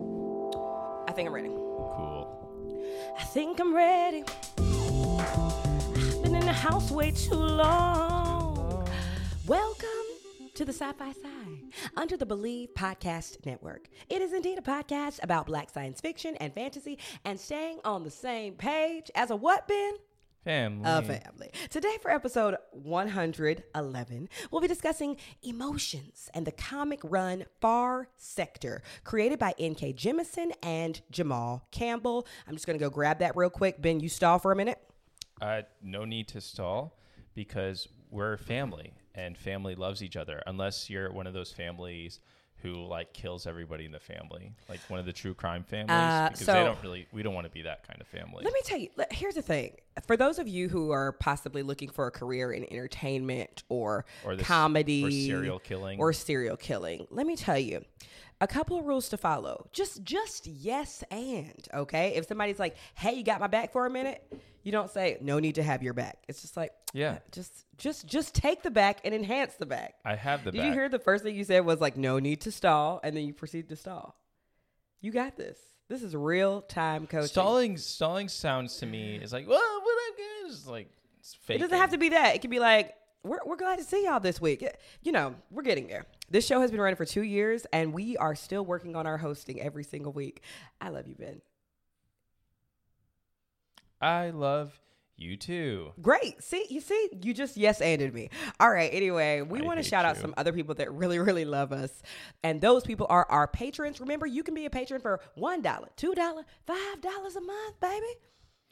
I think I'm ready. Cool. I think I'm ready. I've been in the house way too long. Welcome to the Sci Fi Sigh under the Believe Podcast Network. It is indeed a podcast about black science fiction and fantasy and staying on the same page as a what, Ben? Family. A family. Today, for episode 111, we'll be discussing emotions and the comic run Far Sector, created by N.K. Jemisin and Jamal Campbell. I'm just going to go grab that real quick. Ben, you stall for a minute. Uh, no need to stall because we're family and family loves each other unless you're one of those families who like kills everybody in the family like one of the true crime families Uh, because so- they don't really we don't want to be that kind of family Let me tell you, here's the thing. For those of you who are possibly looking for a career in entertainment or, Or this- comedy or serial killing. or serial killing, let me tell you a couple of rules to follow. Just just yes and, okay? If somebody's like, "Hey, you got my back for a minute?" You don't say, "No need to have your back." It's just like, Yeah. Uh, just just just take the back and enhance the back. i have the Did back you hear the first thing you said was like, "No need to stall," and then you proceed to stall. You got this. This is real time coaching. stalling stalling sounds to me is like well what up guys It's like it's fake It doesn't have to be that. It can be like, we're, we're glad to see y'all this week. You know, we're getting there. This show has been running for two years, and we are still working on our hosting every single week. I love you, Ben. i love you too Great. See, you see, you just yes anded me. All right. Anyway, we want to shout out some other people that really, really love us. And those people are our patrons. Remember, you can be a patron for $1, $2, $5 a month, baby.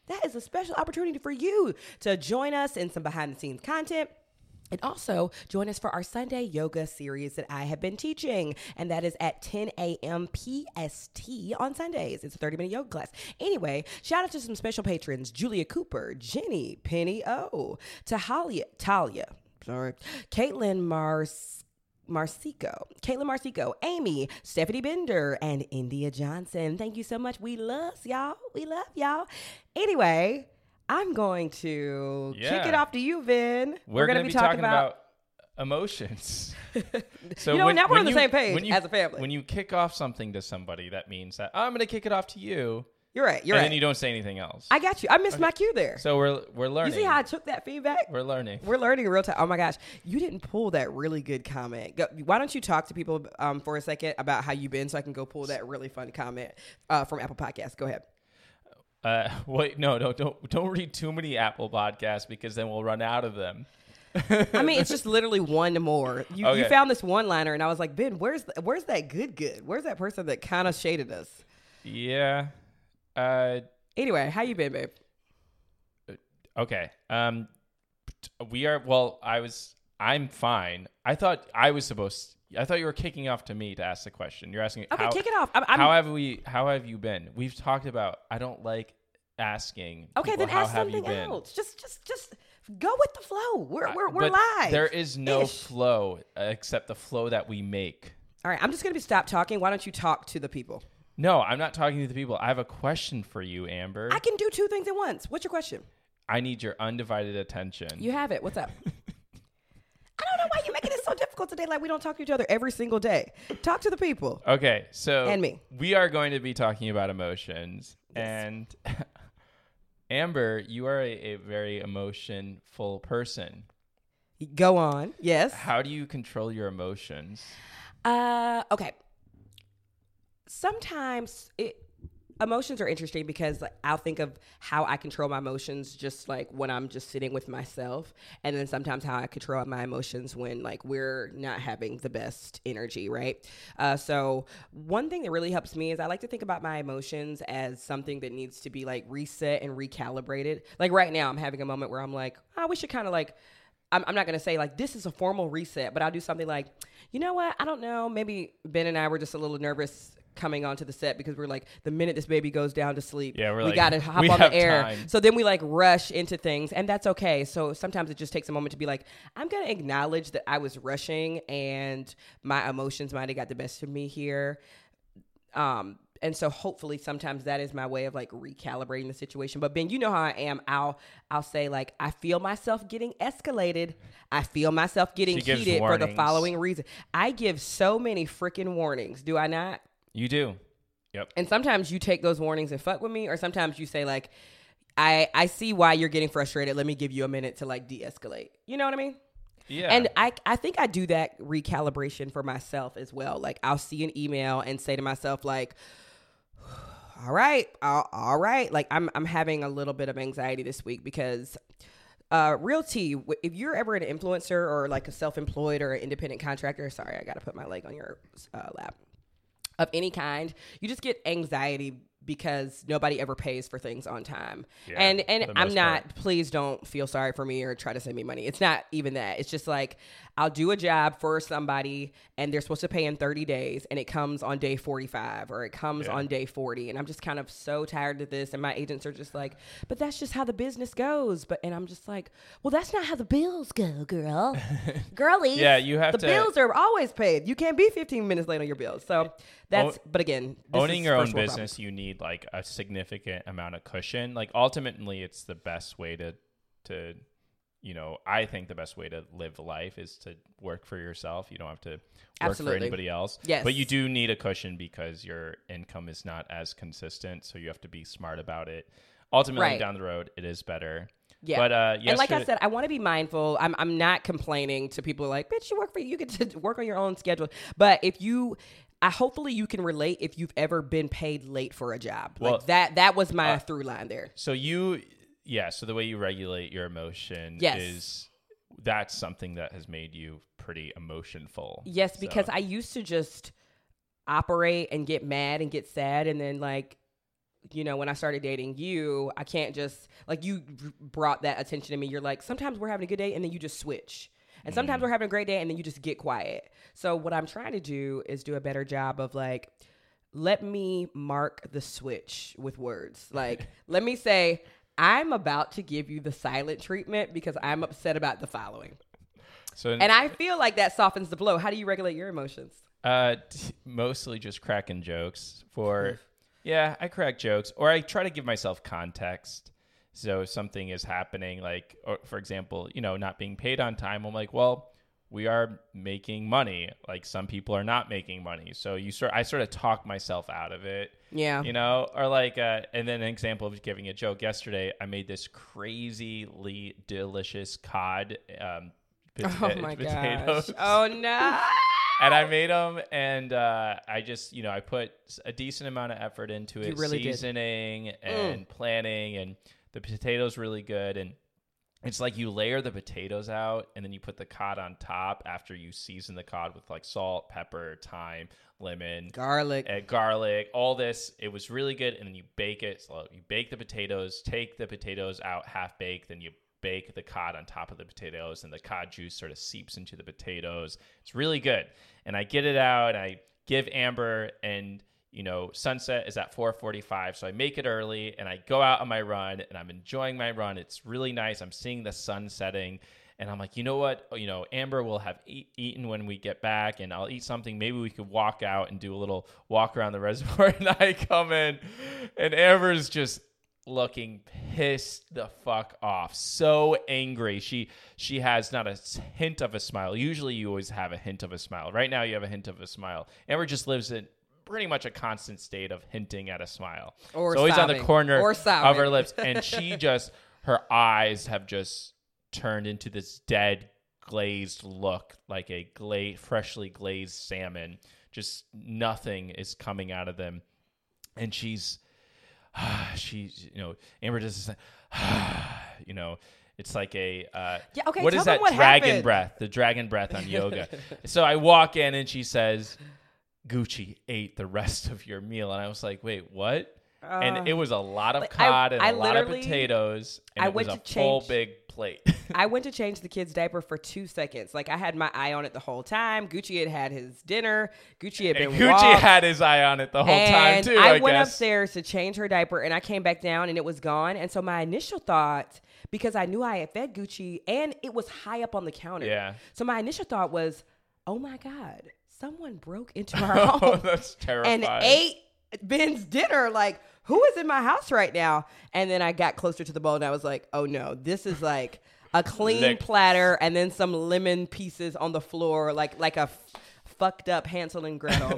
That is a special opportunity for you to join us in some behind the scenes content. And also join us for our Sunday yoga series that I have been teaching. And that is at 10 a.m. PST on Sundays. It's a 30 minute yoga class. Anyway, shout out to some special patrons Julia Cooper, Jenny, Penny O, Tahalia, Talia, sorry, Caitlin Mars. Marcico, Caitlin Marcico, Amy, Stephanie Bender, and India Johnson. Thank you so much. We love y'all. We love y'all. Anyway, I'm going to kick it off to you, Vin. we're, gonna, be, talking, about, emotions so You know, when- now we're on the you- same page you- as a family. when you kick off something to somebody that means that i'm gonna kick it off to you You're right. You're right. and right. then you don't say anything else I got you. I missed my cue there. so we're we're learning. you see how I took that feedback? we're learning We're learning real time. Oh my gosh, you didn't pull that really good comment. Go, why don't you talk to people um, for a second about how you've been, so I can go pull that really fun comment uh, from Apple Podcasts. Go ahead. Uh, wait, no, no, don't don't read too many Apple podcasts because then we'll run out of them. I mean, it's just literally one more. You, you found this one liner, and I was like, Ben, where's the, where's that good good? Where's that person that kind of shaded us? Yeah. Uh, Anyway, how you been, babe? okay. Um, we are. Well, I was. I'm fine. I thought I was supposed. I thought you were kicking off to me to ask the question. You're asking. Okay, how, kick it off. I'm, I'm, how have we? How have you been? We've talked about. I don't like asking. okay, people, then how ask have you something been? else. Just, just, just go with the flow. We're, we're, we're But live. There is no Ish. flow except the flow that we make. All right, I'm just gonna be stop talking. Why don't you talk to the people? No, I'm not talking to the people. I have a question for you, Amber. I can do two things at once. What's your question? I need your undivided attention. You have it. What's up? I don't know why you're making it so difficult today. Like we don't talk to each other every single day. Talk to the people. Okay, so And me. we are going to be talking about emotions, and Amber, you are a, a very emotion-full person. Go on. Yes. How do you control your emotions? Uh, okay. Sometimes it emotions are interesting because I'll think of how I control my emotions just like when I'm just sitting with myself, and then sometimes how I control my emotions when like we're not having the best energy, right? Uh, so one thing that really helps me is I like to think about my emotions as something that needs to be like reset and recalibrated. Like right now, I'm having a moment where I'm like, oh, we should kind of like I'm, not to say like this is a formal reset, but I'll do something like, you know what? I don't know. Maybe Ben and I were just a little nervous coming onto the set because we're like, the minute this baby goes down to sleep, Yeah, we're like, got to hop we on the air. time. So then we like rush into things, and that's okay. So sometimes it just takes a moment to be like, I'm going to acknowledge that I was rushing and my emotions might have got the best of me here. Um, and so hopefully sometimes that is my way of like recalibrating the situation. But Ben, you know how I am. I'll I'll say like I feel myself getting escalated. I feel myself getting heated for the following reason. I give so many freaking warnings. Do I not? You do. Yep. And sometimes you take those warnings and fuck with me, or sometimes you say like, I I see why you're getting frustrated. Let me give you a minute to like de-escalate. You know what I mean? Yeah. And I, I think I do that recalibration for myself as well. Like I'll see an email and say to myself like, all right, all, all right. Like I'm, I'm having a little bit of anxiety this week because uh, real tea, if you're ever an influencer or like a self-employed or an independent contractor, sorry, I got to put my leg on your uh, lap of any kind, you just get anxiety because nobody ever pays for things on time. Yeah, and and I'm not part. please don't feel sorry for me or try to send me money. It's not even that. It's just like I'll do a job for somebody and they're supposed to pay in 30 days and it comes on day 45 or it comes Yeah. on day 40 and I'm just kind of so tired of this and my agents are just like, "But that's just how the business goes." But and I'm just like, "Well, that's not how the bills go, girl." Girlies. Yeah, you have the to- bills are always paid. You can't be 15 minutes late on your bills. So that's but again, owning your own business you need like a significant amount of cushion like ultimately it's the best way to to you know i think the best way to live life is to work for yourself you don't have to work Absolutely. for anybody else Yes. but you do need a cushion because your income is not as consistent so you have to be smart about it ultimately Right. down the road it is better Yeah. but uh and like I said, I want to be mindful. I'm, I'm not complaining to people like, bitch, you work for you get to work on your own schedule. But if you, I hopefully you can relate if you've ever been paid late for a job. Well, like that, that was my uh, through line there. So you, yeah. So the way you regulate your emotion Yes. is that's something that has made you pretty emotionful. Yes, So- because I used to just operate and get mad and get sad, and then like, you know, when I started dating you, I can't just like you brought that attention to me. You're like, sometimes we're having a good day, and then you just switch. And sometimes we're having a great day, and then you just get quiet. So what I'm trying to do is do a better job of like, let me mark the switch with words. Like, let me say. I'm about to give you the silent treatment because I'm upset about the following. so And I feel like that softens the blow. How do you regulate your emotions? Uh, t- mostly just cracking jokes for, yeah, I crack jokes or I try to give myself context. So something is happening, like, or for example, you know, not being paid on time, I'm like, well, we are making money. Like some people are not making money. So you sort, I sort of talk myself out of it. Yeah. You know, or like, uh, and then an example of giving a joke. Yesterday, I made this crazily delicious cod. Um, Oh my potatoes gosh. Oh no. and I made them, and uh, I just, you know, I put a decent amount of effort into it, really did. Mm. seasoning and planning, and the potatoes really good. And it's like you layer the potatoes out, and then you put the cod on top after you season the cod with like salt, pepper, thyme, lemon, Garlic. and garlic, all this. It was really good, and then you bake it. So you bake the potatoes, take the potatoes out half baked, then you bake the cod on top of the potatoes, and the cod juice sort of seeps into the potatoes. It's really good, and I get it out, and I give Amber and. You know, sunset is at 4:45, so I make it early and I go out on my run and I'm enjoying my run. It's really nice. I'm seeing the sun setting And I'm like, you know what? Oh, you know, Amber will have eat, eaten when we get back, and I'll eat something. Maybe we could walk out and do a little walk around the reservoir. And I come in, and Amber's just looking pissed the fuck off so angry she she has not a hint of a smile usually you always have a hint of a smile right now you have a hint of a smile amber just lives in pretty much a constant state of hinting at a smile. Or it's always on the corner Or of her lips and she just her eyes have just turned into this dead glazed look like a gla- freshly glazed salmon. Just nothing is coming out of them. And she's she's you know Amber does this you know it's like a uh, Yeah, okay, what is that what dragon happened. breath? The dragon breath on yoga. So I walk in and she says Gucci ate the rest of your meal and I was like wait what and it was a lot of Uh, Like, I- cod and I a lot of potatoes and I it was went a to full big plate I went to change the kid's diaper for two seconds. Like I had my eye on it the whole time. Gucci had had his dinner. Gucci had been and Gucci walked. had his eye on it the whole time too I, I, went guess upstairs to change her diaper, and I came back down, and it was gone. And so my initial thought, because I knew I had fed Gucci, and it was high up on the counter. Yeah. So my initial thought was, oh my god, someone broke into our oh home that's terrifying and ate Ben's dinner. Like, who is in my house right now? And then I got closer to the bowl, and I was like, oh no, this is like. A clean Lick. platter and then some lemon pieces on the floor, like like a f- fucked up Hansel and Gretel.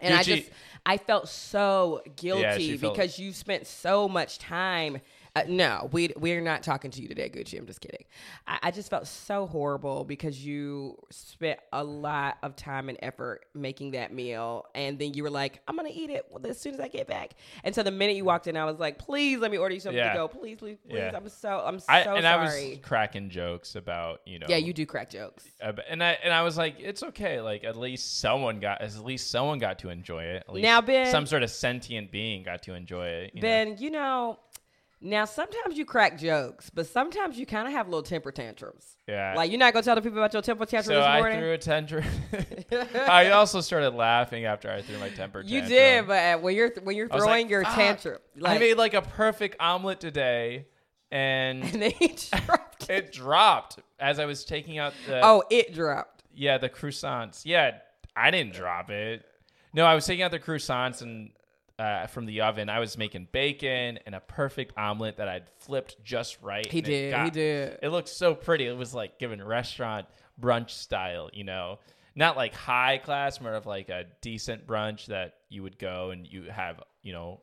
And I just I felt so guilty felt- because you spent so much time. Uh, no, we we're not talking to you today, Gucci. I'm just kidding. I, I just felt so horrible because you spent a lot of time and effort making that meal, and then you were like, "I'm gonna eat it as soon as I get back." And so the minute you walked in, I was like, "Please let me order you something Yeah. to go. Please, please, please. Yeah. I'm so I'm so I, and sorry." I was cracking jokes about you know yeah, you do crack jokes. Uh, and I and I was like, it's okay. Like at least someone got at least someone got to enjoy it. At least Now, Ben- some sort of sentient being got to enjoy it. you know? Ben, you know, now sometimes you crack jokes, but sometimes you kind of have little temper tantrums. Yeah. Like you're not gonna tell the people about your temper tantrum so this I threw a tantrum. I also started laughing after I threw my temper. Tantrum. You did, but when you're when you're throwing ah, like, your "Fuck, tantrum, like, I made like a perfect omelet today, and and he dropped. it dropped as I was taking out the oh, it dropped. Yeah, the croissants. Yeah, I didn't drop it. No, I was taking out the croissants and uh, from the oven. I was making bacon and a perfect omelet that I'd flipped just right. He did, he did. It looked so pretty. It was like given restaurant brunch style, you know, not like high class, more of like a decent brunch that you would go and you have, you know,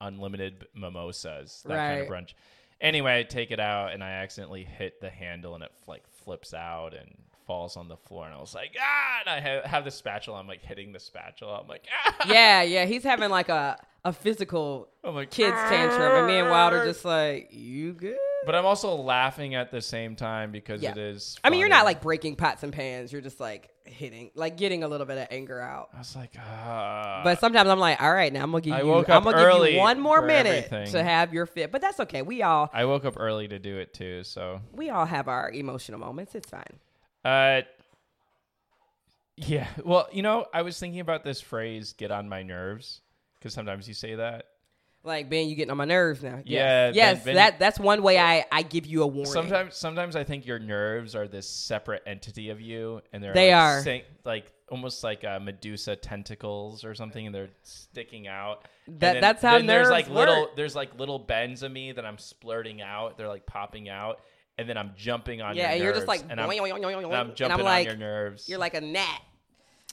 unlimited mimosas, that kind of brunch. Anyway, I take it out and I accidentally hit the handle and it like flips out and falls on the floor. And I was like, ah! And I have, have the spatula. I'm like hitting the spatula. I'm like, ah! Yeah, yeah. He's having like a a physical I'm like, kids tantrum, and me and Wilder just like, you good? But I'm also laughing at the same time because Yeah. it is. I mean, you're not like breaking pots and pans. You're just like hitting, like getting a little bit of anger out. I was like, ah. But sometimes I'm like, all right, now I'm gonna give I you, woke I'm up gonna give early you one more minute everything. to have your fit. But that's okay. We all I woke up early to do it too. So, we all have our emotional moments. It's fine. Uh, yeah. Well, you know, I was thinking about this phrase "get on my nerves" because sometimes you say that. Like Ben, you getting on my nerves now. Yeah, yes. Ben- Ben- that that's one way I I give you a warning. Sometimes, sometimes I think your nerves are this separate entity of you, and they're They like are. like almost like uh, Medusa tentacles or something, and they're sticking out. That- then- that's how then there's like nerves little there's like little bends of me that I'm splurting out. They're like popping out, and then I'm jumping on. yeah, your and you're just nerves, like, and I'm, and I'm jumping and I'm like, on your nerves. you're like a gnat.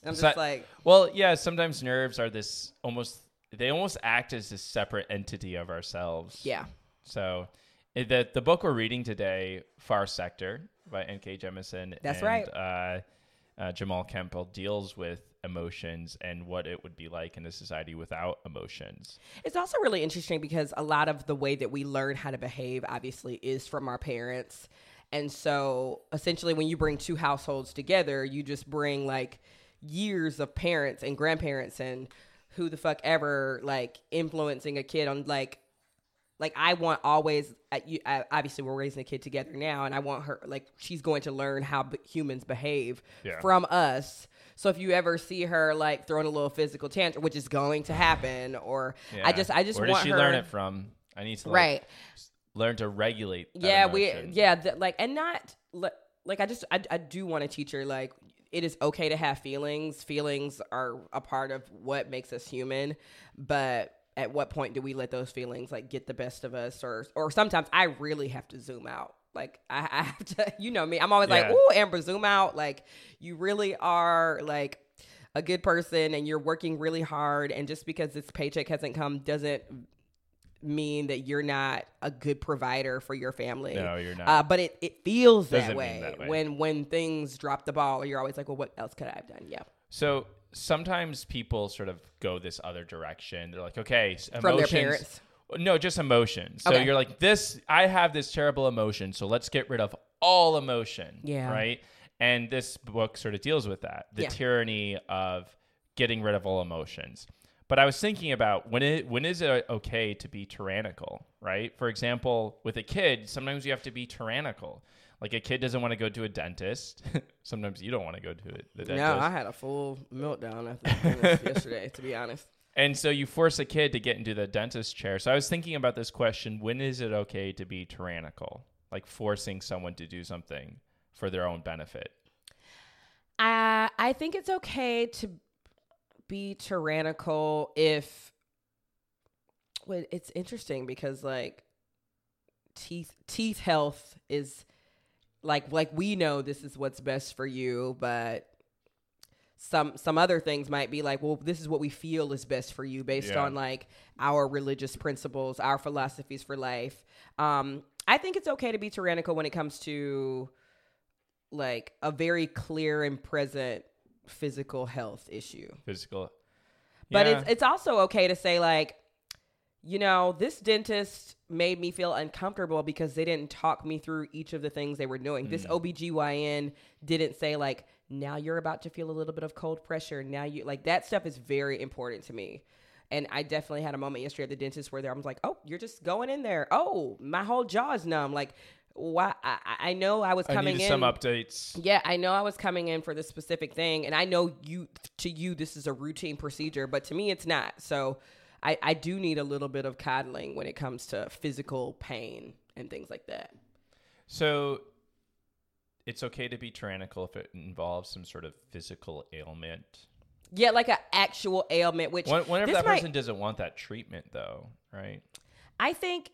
I'm So just I- like, well, yeah. Sometimes nerves are this almost. They almost act as a separate entity of ourselves. yeah. So, it- the the book we're reading today, Far Sector by N.K. Jemisin. That's and, right. Uh, uh, Jamal Campbell deals with emotions and what it would be like in a society without emotions. It's also really interesting because a lot of the way that we learn how to behave, obviously, is from our parents. And so essentially, when you bring two households together, you just bring like years of parents and grandparents and who the fuck ever like influencing a kid on like like I want always uh, you, uh, obviously we're raising a kid together now and I want her like she's going to learn how b- humans behave Yeah. from us so if you ever see her like throwing a little physical tantrum which is going to happen or I just I just Where want did she her learn it from? I need to like, right. learn to regulate. yeah we yeah th- like and not li- like i just i, I do want to teach her like it is okay to have feelings. Feelings are a part of what makes us human. But at what point do we let those feelings like get the best of us? Or or sometimes i really have to zoom out like i, I have to you know me i'm always like Yeah. oh amber zoom out like you really are like a good person and you're working really hard and just because this paycheck hasn't come doesn't mean that you're not a good provider for your family. No, you're not. Uh, but it, it feels that way, that way. when when things drop the ball. You're always like, well, what else could I have done? Yeah, So sometimes people sort of go this other direction. They're like, okay, s- From their parents. No, just emotions. So Okay. you're like, this, I have this terrible emotion, so let's get rid of all emotion. Yeah. Right. And this book sort of deals with that the Yeah. tyranny of getting rid of all emotions. But I was thinking about when it when is it okay to be tyrannical, right? For example, with a kid, sometimes you have to be tyrannical. Like a kid doesn't want to go to a dentist. sometimes you don't want to go to it- the dentist. no, I had a full meltdown after yesterday. To be honest, And so you force a kid to get into the dentist chair. So I was thinking about this question when is it okay to be tyrannical? Like forcing someone to do something for their own benefit. I I think it's okay to be tyrannical if. Well, it's interesting because like teeth teeth health is like like we know this is what's best for you, but some some other things might be like, well, this is what we feel is best for you based Yeah. on like our religious principles, our philosophies for life. Um, I think it's okay to be tyrannical when it comes to like a very clear and present physical health issue. Physical. But Yeah. it's it's also okay to say like, you know, this dentist made me feel uncomfortable because they didn't talk me through each of the things they were doing. This Mm. OBGYN didn't say like, now you're about to feel a little bit of cold pressure. Now you like that stuff is very important to me. And I definitely had a moment yesterday at the dentist where there I was like, oh, you're just going in there. Oh, my whole jaw is numb. Like, why? I, I- I know I was I coming need in. some updates. Yeah, I know I was coming in for this specific thing, and I know you to you this is a routine procedure, but to me it's not. So I, I do need a little bit of coddling when it comes to physical pain and things like that. So it's okay to be tyrannical if it involves some sort of physical ailment. Yeah, like an actual ailment, which When- Whenever that might- person doesn't want that treatment, though, right? I think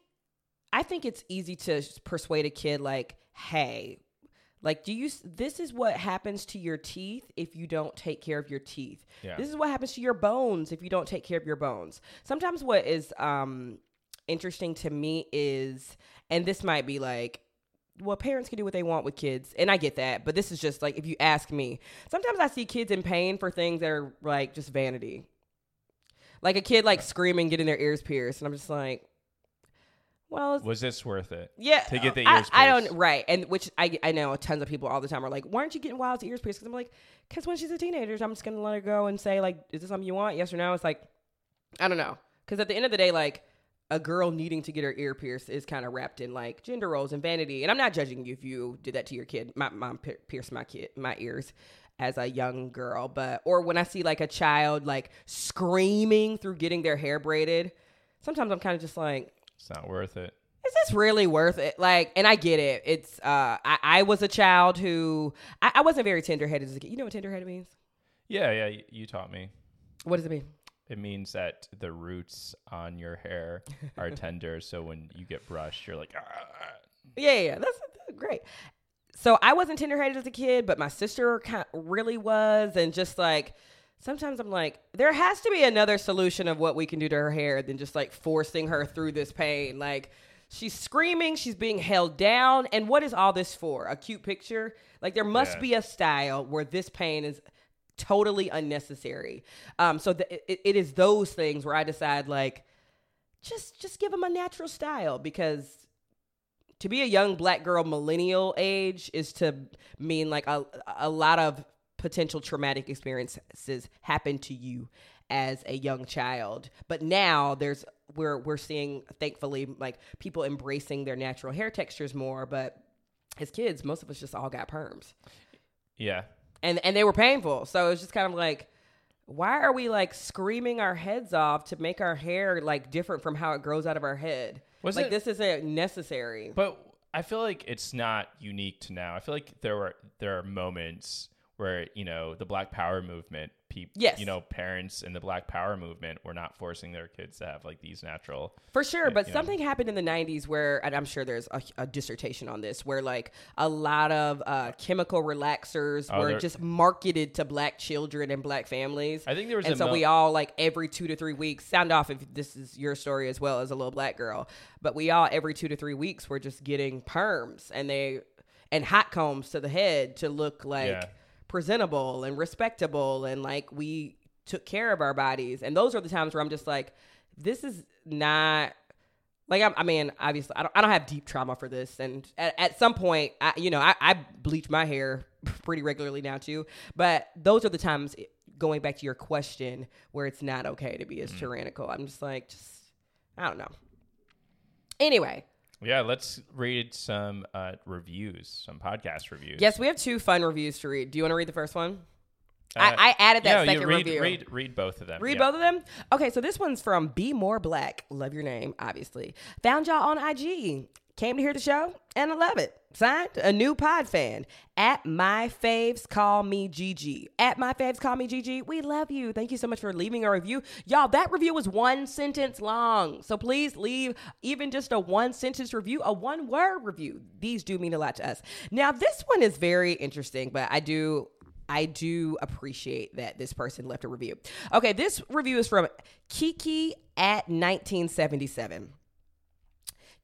I think it's easy to persuade a kid like, "Hey, like do you this is what happens to your teeth if you don't take care of your teeth. Yeah. This is what happens to your bones if you don't take care of your bones." Sometimes what is um interesting to me is and this might be like well, parents can do what they want with kids, and I get that, but this is just like if you ask me, sometimes I see kids in pain for things that are like just vanity. Like a kid like screaming, getting their ears pierced, and I'm just like, well, Was this worth it? yeah, To get the ears I, pierced. don't right, and which I I know tons of people all the time are like, why aren't you getting Wild's ears pierced? Because I'm like, because when she's a teenager, I'm just gonna let her go and say like, is this something you want? Yes or no? It's like, I don't know, because at the end of the day, like. A girl needing to get her ear pierced is kind of wrapped in like gender roles and vanity. And I'm not judging you if you did that to your kid. My mom pierced my kid my ears as a young girl, but or when I see like a child like screaming through getting their hair braided, sometimes I'm kind of just like, It's not worth it. is this really worth it? Like, and I get it. It's uh, I, I was a child who I, I wasn't very tender headed as a kid. You know what tender headed means? Yeah, yeah, y- you taught me. What does it mean? It means that the roots on your hair are tender, so when you get brushed, you're like, "Ah." Yeah, yeah. That's, that's great. So I wasn't tender headed as a kid, but my sister really was, and just like sometimes I'm like, there has to be another solution of what we can do to her hair than just like forcing her through this pain. Like she's screaming, she's being held down, and what is all this for? A cute picture? Like there must Yeah. be a style where this pain is totally unnecessary. Um, so the, it, it is those things where I decide like, just just give them a natural style because to be a young black girl millennial age is to mean like a, a lot of potential traumatic experiences happen to you as a young child. But now there's we're we're seeing thankfully like people embracing their natural hair textures more but as kids most of us just all got perms. Yeah, and and they were painful. So it's just kind of like why are we like screaming our heads off to make our hair like different from how it grows out of our head? Was like it- this isn't necessary. But I feel like it's not unique to now. I feel like there were there are moments where you know the Black Power movement, people, Yes. you know, parents in the Black Power movement were not forcing their kids to have like these natural. For sure, but you know. something happened in the 90s where, and I'm sure there's a, a dissertation on this, where like a lot of uh, chemical relaxers Oh, were there- just marketed to black children and black families. I think there was and so mo- we all like every two to three weeks, sound off if this is your story as well as a little black girl, but we all every two to three weeks were just getting perms and they, and hot combs to the head to look like Yeah. Presentable and respectable and like we took care of our bodies. And those are the times where i'm just like this is not like I'm, i mean obviously I don't, I don't have deep trauma for this. And at, at some point I, you know I, I bleach my hair pretty regularly now too. But those are the times going back to your question where it's not okay to be as mm. tyrannical. I'm just like just i don't know. Anyway Yeah, let's read some uh, reviews, some podcast reviews. yes we have two fun reviews to read do you want to read the first one Uh, I, I added that second read, review Read, read both of them. Read yeah. both of them? Okay, so this one's from Be More Black. Love your name, obviously. Found y'all on IG. Came to hear the show, and I love it. Signed, a new pod fan. At my faves, call me Gigi. At my faves, call me Gigi. We love you. Thank you so much for leaving a review. Y'all, that review was one sentence long. So please leave even just a one sentence review, a one word review. These do mean a lot to us. Now, this one is very interesting, but I do I do appreciate that this person left a review. Okay, this review is from Kiki at 1977.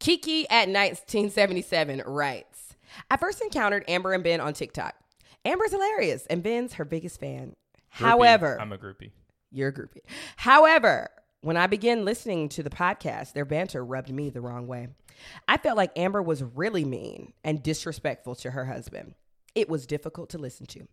Kiki at 1977 writes I first encountered Amber and Ben on TikTok. Amber's hilarious, and Ben's her biggest fan. Groupie. However, I'm a groupie. you're a groupie. However, when I began listening to the podcast, their banter rubbed me the wrong way. I felt like Amber was really mean and disrespectful to her husband. It was difficult to listen to.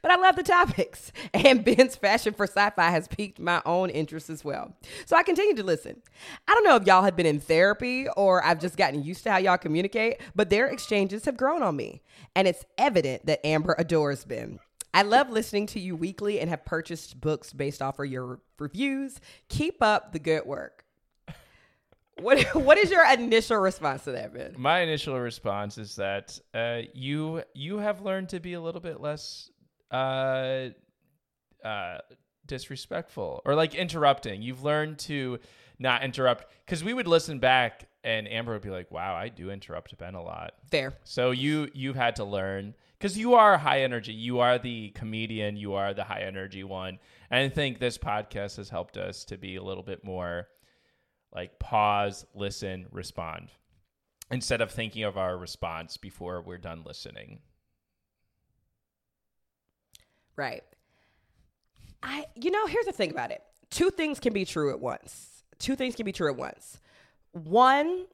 But I love the topics, and Ben's fashion for sci fi has piqued my own interest as well. So I continue to listen. I don't know if y'all have been in therapy or I've just gotten used to how y'all communicate, but their exchanges have grown on me. And it's evident that Amber adores Ben. I love listening to you weekly and have purchased books based off of your reviews. Keep up the good work. What what is your initial response to that, Ben? My initial response is that uh, you you have learned to be a little bit less uh, uh, disrespectful or like interrupting. You've learned to not interrupt because we would listen back and Amber would be like, "Wow, I do interrupt Ben a lot." Fair. So you you've had to learn because you are high energy. You are the comedian. You are the high energy one. And I think this podcast has helped us to be a little bit more like pause, listen, respond instead of thinking of our response before we're done listening. Right. I you know, here's the thing about it. Two things can be true at once. Two things can be true at once. One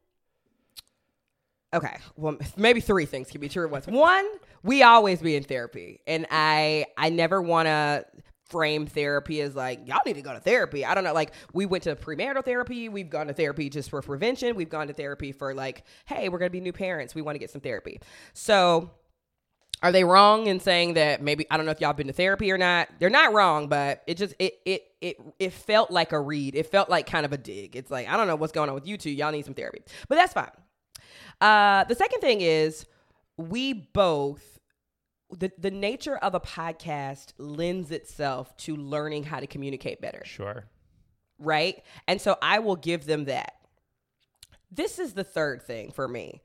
Okay, well maybe three things can be true at once. One, we always be in therapy. And I I never wanna frame therapy as like y'all need to go to therapy. I don't know. Like we went to premarital therapy. We've gone to therapy just for prevention. We've gone to therapy for like, hey, we're gonna be new parents. We want to get some therapy. So are they wrong in saying that maybe I don't know if y'all been to therapy or not? They're not wrong, but it just it it it it felt like a read. It felt like kind of a dig. It's like I don't know what's going on with you two. Y'all need some therapy, but that's fine. Uh, the second thing is we both the the nature of a podcast lends itself to learning how to communicate better Sure. right? And so I will give them that. This is the third thing for me.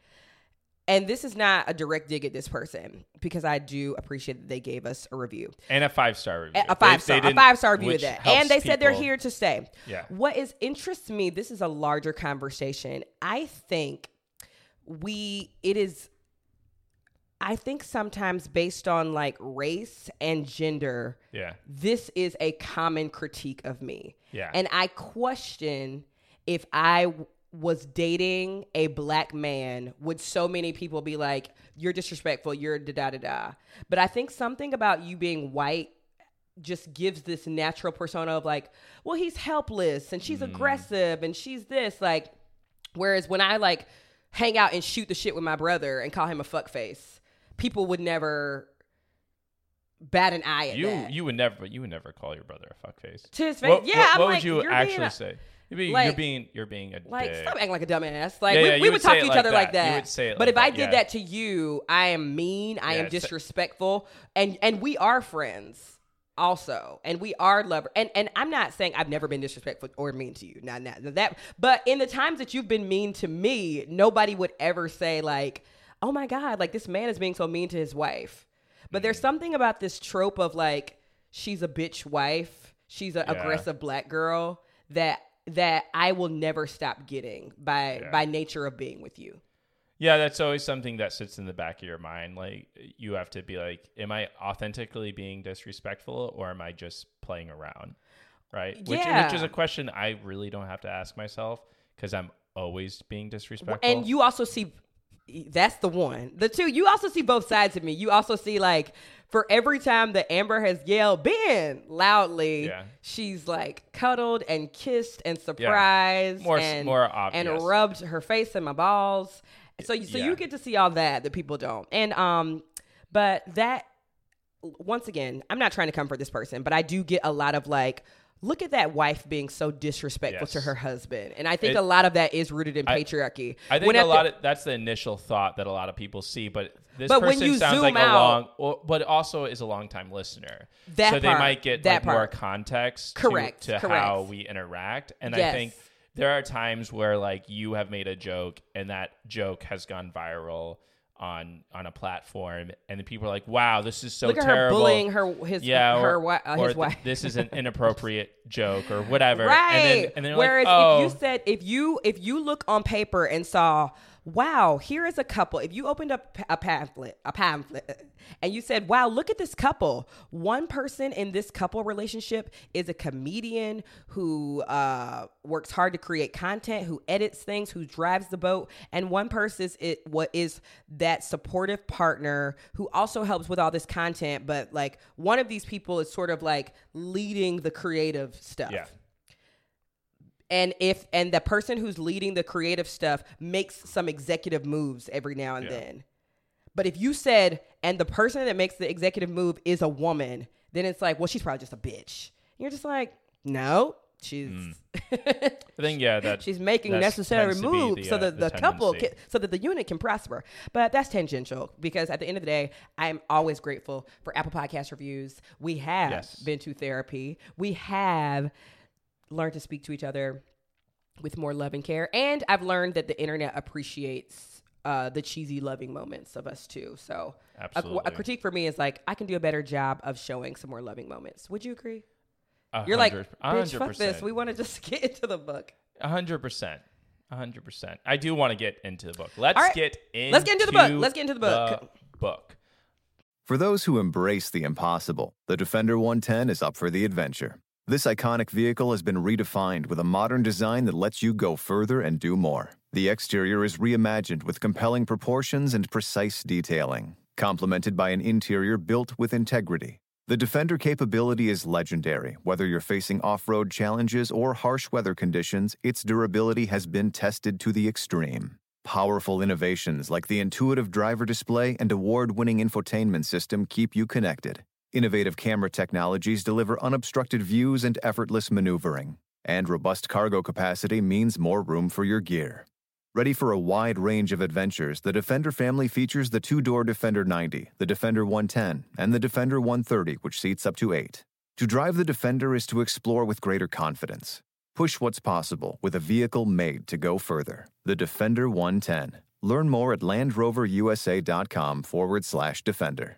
And this is not a direct dig at this person because I do appreciate that they gave us a review. And a five star review. A five star, a five star review of that. And they said they're here to stay. Yeah. What is interests me, this is a larger conversation. I think we it is I think sometimes based on like race and gender, Yeah. this is a common critique of me. Yeah. And I question if I was dating a black man, would so many people be like, you're disrespectful, you're da da da da. But I think something about you being white just gives this natural persona of like, well, he's helpless and she's mm-hmm. aggressive and she's this. Like, whereas when I like hang out and shoot the shit with my brother and call him a fuckface, people would never bat an eye at You that. you would never, but you would never call your brother a fuckface. To his face? What, Yeah, What, I'm what like, would you actually a- say? You're being, like- you're being, you're being a like, dick. stop acting like a dumbass. Like, Yeah, we, yeah, we would would talk to each like other like that. You that. would say it but like if I did yeah. that to you, I am mean. I am disrespectful, and and we are friends also, and we are lover. And and I'm not saying I've never been disrespectful or mean to you. Not not that. But in the times that you've been mean to me, nobody would ever say like, "Oh my god, like this man is being so mean to his wife." But there's Mm-hmm. something about this trope of like she's a bitch wife, she's an aggressive black girl that that I will never stop getting by Yeah. by nature of being with you. Yeah, that's always something that sits in the back of your mind. Like you have to be like, am I authentically being disrespectful or am I just playing around? Right? Which Yeah. which is a question I really don't have to ask myself because I'm always being disrespectful. And you also see that's the one. The two, you also see both sides of me. You also see like for every time that Amber has yelled Ben loudly, Yeah. she's like cuddled and kissed and surprised More- and more and rubbed her face in my balls. So you so Yeah. you get to see all that that people don't. And um but that once again, I'm not trying to comfort this person, but I do get a lot of like Look at that wife being so disrespectful to her husband. And I think It- a lot of that is rooted in I- patriarchy. I think When a at the- lot of that's the initial thought that a lot of people see, but this But person you sounds like out- a long, well, but also is a long time listener. That so they might get that like more context to- Correct, to, correct. how we interact, and I think there are times where like you have made a joke and that joke has gone viral on on a platform, and the people are like, "Wow, this is so Look at terrible." her bullying her his yeah, her or, wi- uh, his th- wife. this is an inappropriate joke or whatever. right. And then, and then Whereas like, oh, if you said if you if you look on paper and saw, wow, here is a couple. If you opened up a pamphlet, a pamphlet, and you said, wow, look at this couple. One person in this couple relationship is a comedian who uh, works hard to create content, who edits things, who drives the boat, and one person is it what is that supportive partner who also helps with all this content, but like one of these people is sort of like leading the creative stuff yeah. And if and the person who's leading the creative stuff makes some executive moves every now and Yeah. then. But if you said and the person that makes the executive move is a woman then it's like well she's probably just a bitch. You're just like no she's I think yeah, that she's making necessary tends to be moves the, so uh, that the, the couple can, so that the unit can prosper. But that's tangential because at the end of the day i'm always grateful for apple podcast reviews. We have Yes. been to therapy. We have learned to speak to each other with more love and care and i've learned that the internet appreciates uh, the cheesy loving moments of us too so a- a, critique for me is like i can do a better job of showing some more loving moments would you agree A you're like hundred- a bitch hundred fuck this we want to just get into the book A hundred percent. A hundred percent. I do want to get into the book. Let's All right. get into Let's get into the book. Let's get into the book. the book. For those who embrace the impossible, the Defender 110 is up for the adventure. This iconic vehicle has been redefined with a modern design that lets you go further and do more. The exterior is reimagined with compelling proportions and precise detailing, complemented by an interior built with integrity. The Defender capability is legendary. Whether you're facing off road challenges or harsh weather conditions, its durability has been tested to the extreme. Powerful innovations like the intuitive driver display and award winning infotainment system keep you connected. Innovative camera technologies deliver unobstructed views and effortless maneuvering. And robust cargo capacity means more room for your gear. Ready for a wide range of adventures, the Defender family features the two door Defender 90, the Defender 110, and the Defender 130, which seats up to eight. To drive the Defender is to explore with greater confidence. Push what's possible with a vehicle made to go further. The Defender 110. Learn more at LandRoverUSA.com forward slash Defender.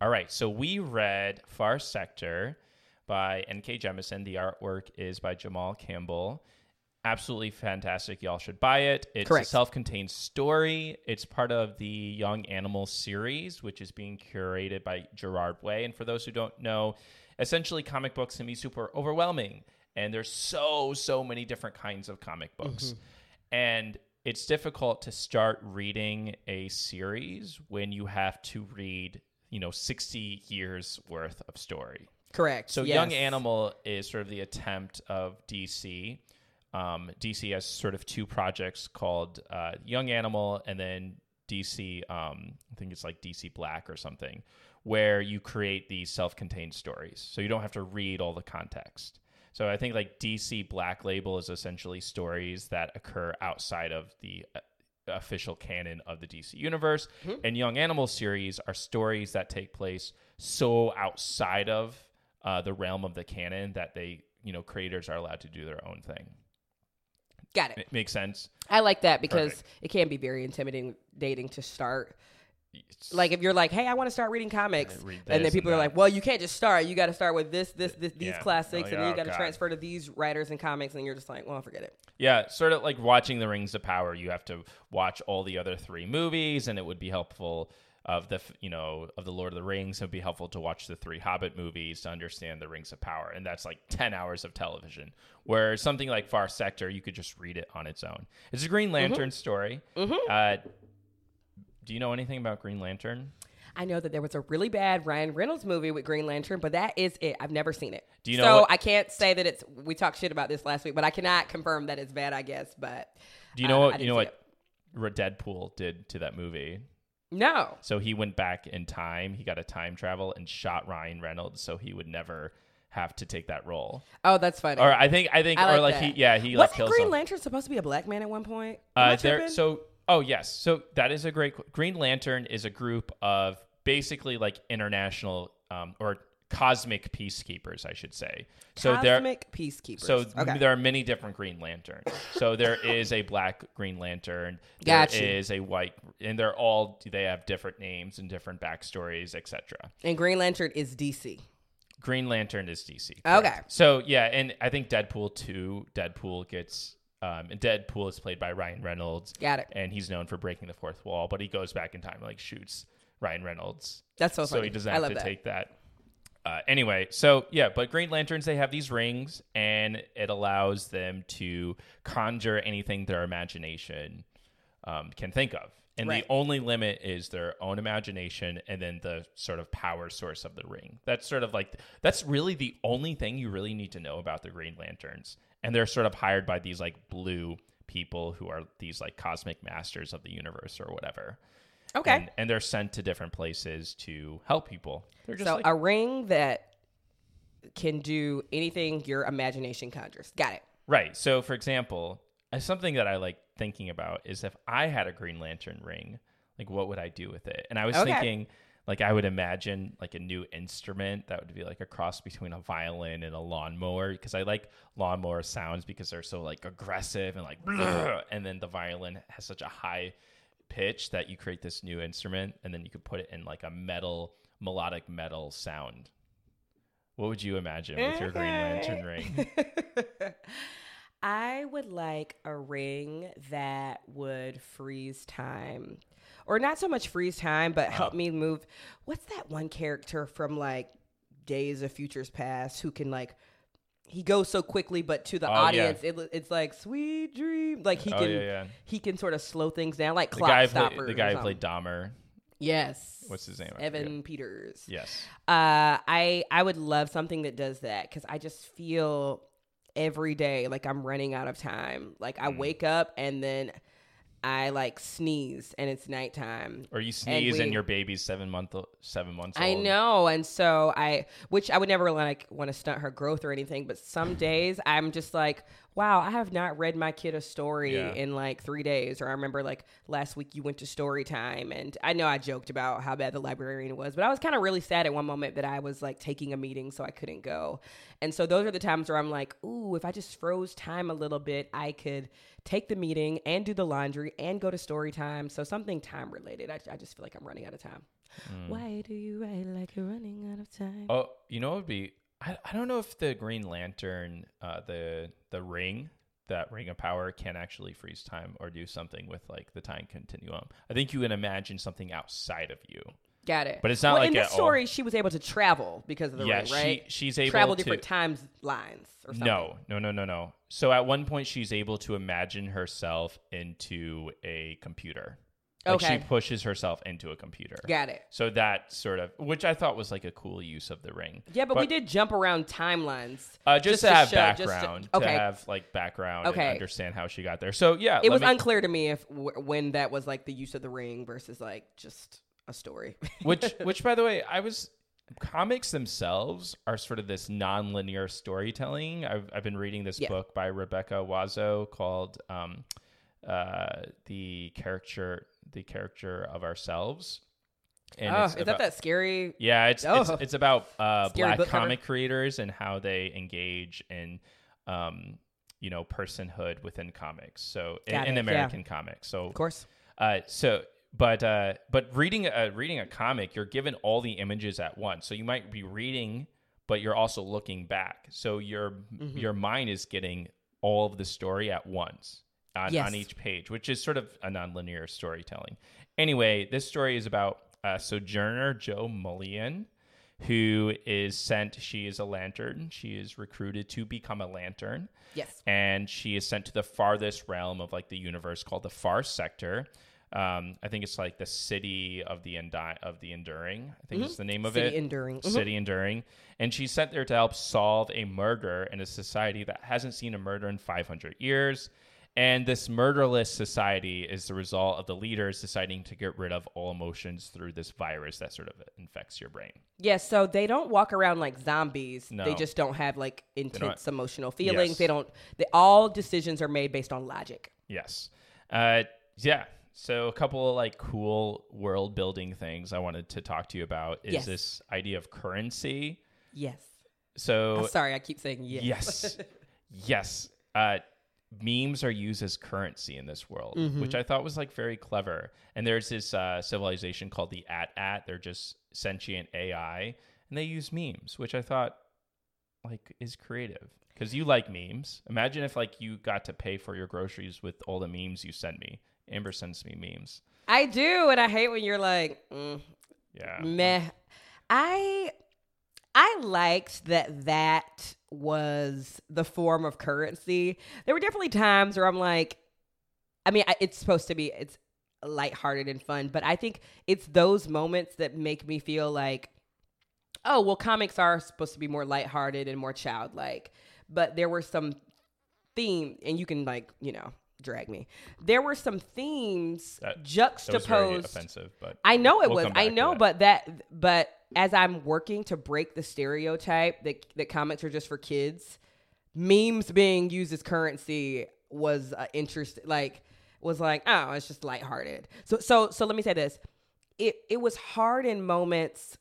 All right, so we read Far Sector by N.K. Jemisin. The artwork is by Jamal Campbell. Absolutely fantastic. Y'all should buy it. It's Correct. a self contained story. It's part of the Young Animal series, which is being curated by Gerard Way. And for those who don't know, essentially comic books can be super overwhelming. And there's so, so many different kinds of comic mm-hmm. books. And it's difficult to start reading a series when you have to read, you know, 60 years worth of story. Correct. So yes. Young Animal is sort of the attempt of DC. Um, DC has sort of two projects called uh, Young Animal and then DC. Um, I think it's like DC Black or something, where you create these self-contained stories, so you don't have to read all the context. So I think like DC Black Label is essentially stories that occur outside of the uh, official canon of the DC universe, and Young Animal series are stories that take place so outside of uh, the realm of the canon that they, you know, creators are allowed to do their own thing. Got it. It makes sense. I like that because Perfect. it can be very intimidating dating to start. Like if you're like, hey, I want to start reading comics, read and then people and are like, well, you can't just start. You got to start with this, this, this these Yeah. classics, Oh, and then you got to God. transfer to these writers and comics, and you're just like, well, forget it. Yeah, sort of like watching the Rings of Power. You have to watch all the other three movies, and it would be helpful of the you know of the Lord of the Rings. It would be helpful to watch the three Hobbit movies to understand the Rings of Power, and that's like ten hours of television. Where something like Far Sector, you could just read it on its own. It's a Green Lantern story. Uh, do you know anything about Green Lantern? I know that there was a really bad Ryan Reynolds movie with Green Lantern, but that is it. I've never seen it. Do you know So what- I can't say that it's. We talked shit about this last week, but I cannot confirm that it's bad. I guess, but Do you know uh, what you know what Deadpool did to that movie? no. So he went back in time. He got a time travel and shot Ryan Reynolds, so he would never have to take that role. Oh, that's funny. Or I think I think I or like like that. he yeah he like Wasn't kills Green him. Lantern supposed to be a black man at one point? Am Uh, there so oh yes so that is a great Green Lantern is a group of basically like international um, or cosmic peacekeepers I should say. So there Cosmic peacekeepers. so okay. there are many different Green Lanterns. So there is a black Green Lantern. There is Gotcha. a white, and they're all they have different names and different backstories, etc. and Green Lantern is DC. Green Lantern is DC. Okay. So yeah, and I think Deadpool two, Deadpool gets um, and Deadpool is played by Ryan Reynolds. Got it. And he's known for breaking the fourth wall, but he goes back in time and like shoots Ryan Reynolds. That's so So funny. he doesn't have to that. take that. Uh, anyway, so yeah, but Green Lanterns they have these rings, and it allows them to conjure anything their imagination um, can think of. And Right. the only limit is their own imagination and then the sort of power source of the ring. That's sort of like, that's really the only thing you really need to know about the Green Lanterns. And they're sort of hired by these like blue people who are these like cosmic masters of the universe or whatever. Okay. And, and they're sent to different places to help people. They're just so like, a ring that can do anything your imagination conjures. Got it. Right. So, for example, uh, something that I like thinking about is if I had a Green Lantern ring, like what would I do with it? And I was Okay. thinking, like, I would imagine like a new instrument that would be like a cross between a violin and a lawnmower because I like lawnmower sounds because they're so like aggressive and like, and then the violin has such a high pitch that you create this new instrument and then you could put it in like a metal, melodic metal sound. What would you imagine with your Green Lantern eh. ring? I would like a ring that would freeze time. Or not so much freeze time, but help me move. What's that one character from like Days of Futures Past who can like he goes so quickly but to the Oh, yeah. audience it, it's like sweet dream like he Oh, can yeah, yeah. he can sort of slow things down like the clock guy stoppers played, the guy who played Dahmer. yes What's his name? Evan. Peters Yes. uh, I I would love something that does that because I just feel every day like I'm running out of time. Like Mm. I wake up and then I like sneeze and it's nighttime. Or you sneeze and, we- your baby's seven month seven months Old. I know, and so I, which I would never like want to stunt her growth or anything, but some days I'm just like, wow, I have not read my kid a story Yeah. in like three days. Or I remember like last week you went to story time, and I know I joked about how bad the librarian was, but I was kind of really sad at one moment that I was like taking a meeting, so I couldn't go. And so those are the times where I'm like, ooh, if I just froze time a little bit, I could take the meeting and do the laundry and go to story time. So something time related. I, I just feel like I'm running out of time. Why do you write like you're running out of time? Mm. Oh, you know what would be? I, I don't know if the Green Lantern, uh, the the ring, that ring of power, can actually freeze time or do something with like the time continuum. I think you can imagine something outside of you. Got it. But it's not well, like in this at all- story, she was able to travel because of the Yeah, ring, right? she- she's able travel to- different times lines or something. No, no, no, no, no. So at one point, she's able to imagine herself into a computer. Like Okay. she pushes herself into a computer. Got it. So that sort of, which I thought was like a cool use of the ring. Yeah, but, we did jump around timelines. Uh, just, to have show- just to- background, okay. to have like background Okay. and understand how she got there. So yeah, it was me- unclear to me if w- when that was like the use of the ring versus like just a story. which, which by the way, I was comics themselves are sort of this non-linear storytelling. I've, I've been reading this Yeah. book by Rebecca Wanzo called um, uh, "The Character, the Character of Ourselves." And oh, is about- that that scary? Yeah, it's Oh. it's, it's about uh, black book cover. comic creators and how they engage in, um, you know, personhood within comics. So in, in it, yeah. American comics. So Of course. uh, so, but uh, but reading a reading a comic, you're given all the images at once. So you might be reading, but you're also looking back. So your Mm-hmm. your mind is getting all of the story at once on, Yes. on each page, which is sort of a nonlinear storytelling. Anyway, this story is about uh, Sojourner Jo Mullein, who is sent. She is a lantern. She is recruited to become a lantern Yes. and she is sent to the farthest realm of like the universe called the Far Sector. Um, I think it's like the city of the Endi- of the enduring. I think is the name of Mm-hmm. City it. Enduring. Mhm. City enduring, and she's sent there to help solve a murder in a society that hasn't seen a murder in 500 years. And this murderless society is the result of the leaders deciding to get rid of all emotions through this virus that sort of infects your brain. Yes, so they don't walk around like zombies. No. They just don't have like intense emotional feelings. Yes. They don't. They, all decisions are made based on logic. Yes. Uh, yeah. So a couple of like cool world building things I wanted to talk to you about is Yes. this idea of currency. Yes. So I'm sorry, I keep saying yes. yes, yes. Uh, memes are used as currency in this world, Mm-hmm. which I thought was like very clever. And there's this uh, civilization called the At At. They're just sentient AI, and they use memes, which I thought like is creative. Because you like memes. Imagine if like you got to pay for your groceries with all the memes you send me. Amber sends me memes. I do, and I hate when you're like, mm, Yeah. meh. I I liked that that was the form of currency. There were definitely times where I'm like, I mean, I- it's supposed to be it's lighthearted and fun, but I think it's those moments that make me feel like, oh, well, comics are supposed to be more lighthearted and more childlike. But there were some theme, and you can like, you know, drag me. There were some themes That- That juxtaposed. offensive, but I know it we'll was. I know, but that but as I'm working to break the stereotype that that comics are just for kids, memes being used as currency was uh, interest like was like oh it's just lighthearted. So so so let me say this, it it was hard in moments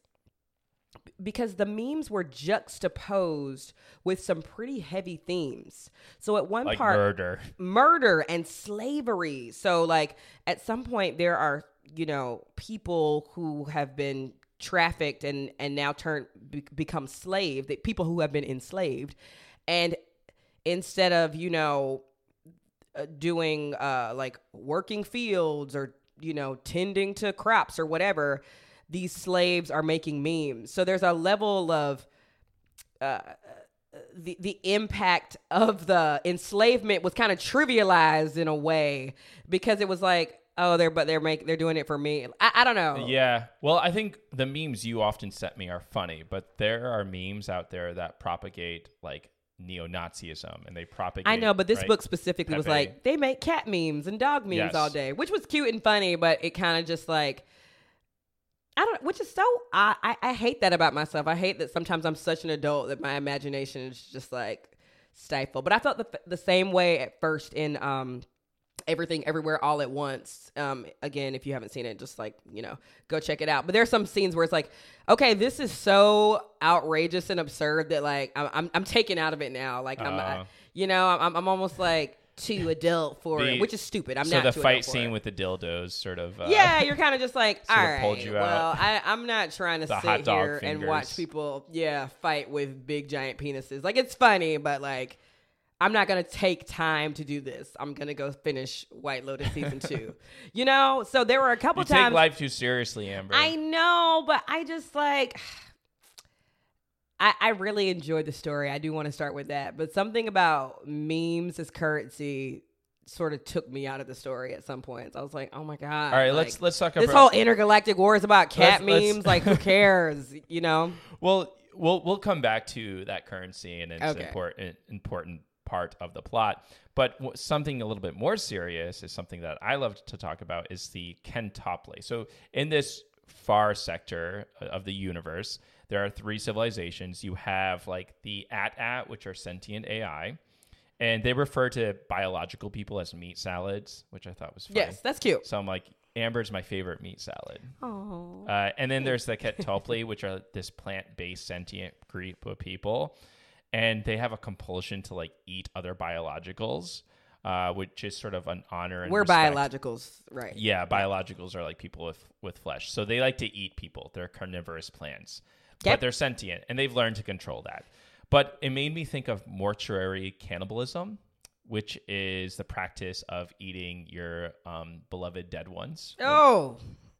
because the memes were juxtaposed with some pretty heavy themes. So at one like part murder. murder and slavery. So like at some point there are, you know, people who have been trafficked and and now turn be, become slave, that people who have been enslaved. And instead of, you know, uh, doing uh like working fields or you know tending to crops or whatever these slaves are making memes. So there's a level of uh, the the impact of the enslavement was kind of trivialized in a way because it was like oh they're but they're make they're doing it for me I, I don't know Yeah. Well, I think the memes you often sent me are funny, but there are memes out there that propagate like neo-Nazism and they propagate. I know, but this right? book specifically was like they make cat memes and dog memes Yes. all day, which was cute and funny, but it kind of just like I don't, which is so I, I I hate that about myself. I hate that sometimes I'm such an adult that my imagination is just like stifled. But I felt the the same way at first in um everything everywhere all at once um again if you haven't seen it just like you know go check it out but there's some scenes where it's like okay this is so outrageous and absurd that like i'm i'm, I'm taken out of it now like i'm Uh. I, you know I'm, I'm almost like too adult for The- it which is stupid i'm so not the too fight scene it. with the dildos sort of. Uh, yeah, you're kind of just like, all right. pulled you well, out. I, I'm not trying to sit here and watch people, yeah, fight with big giant penises. Like it's funny, but like, I'm not gonna take time to do this. I'm gonna go finish White Lotus season two. you know, so there were a couple You times. take life too seriously, Amber. I know, but I just like. I, I really enjoyed the story. I do want to start with that. But something about memes as currency sort of took me out of the story at some points. I was like, oh my God. All right, like, let's let's talk about This about whole intergalactic war is about cat Let's- let's- memes. like, who cares? You know? Well, we'll we'll come back to that currency and its Okay. important important part of the plot. But w- something a little bit more serious is something that I love to talk about is the Keh-Topli. So in this far sector of the universe, there are three civilizations. You have like the At-At, which are sentient AI. And they refer to biological people as meat salads, which I thought was funny. Yes, that's cute. So I'm like, Amber's my favorite meat salad. Oh. Uh, and then there's the Keh-Topli, which are this plant-based sentient group of people, and they have a compulsion to like eat other biologicals, uh, which is sort of an honor and We're respect. biologicals, right? Yeah, biologicals are like people with with flesh, so they like to eat people. They're carnivorous plants, Yep. but they're sentient, and they've learned to control that. But it made me think of mortuary cannibalism, which is the practice of eating your um, beloved dead ones. Oh,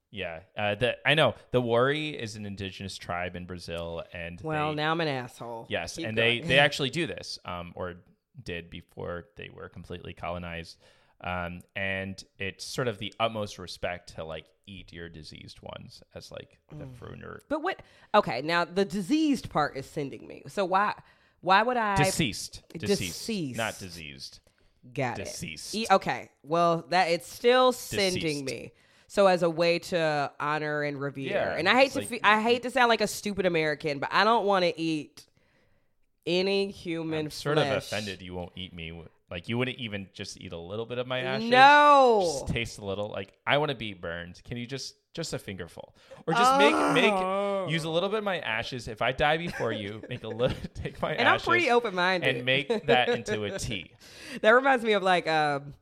Yeah, uh, the I know the Wari is an indigenous tribe in Brazil, and well, they, now I'm an asshole. yes, Keep and going. they they actually do this, um, or did before they were completely colonized, um, and it's sort of the utmost respect to like eat your diseased ones as like the Mm. fruner But what? Okay, now the diseased part is sending me. So why? Why would I? deceased, deceased, Deceased. not diseased. Got Deceased. it. E- okay. Well, that it's still sending Deceased. me. So as a way to honor and revere. Yeah, and I hate to like- fe- I hate to sound like a stupid American, but I don't want to eat any human I'm sort of offended you won't eat me. Like you wouldn't even just eat a little bit of my ashes. No. just taste a little. Like I want to be burned. Can you just just a fingerful, or just make make use a little bit of my ashes? If I die before you, make a little. Take my And I'm pretty open-minded. and make that into a tea. That reminds me of like um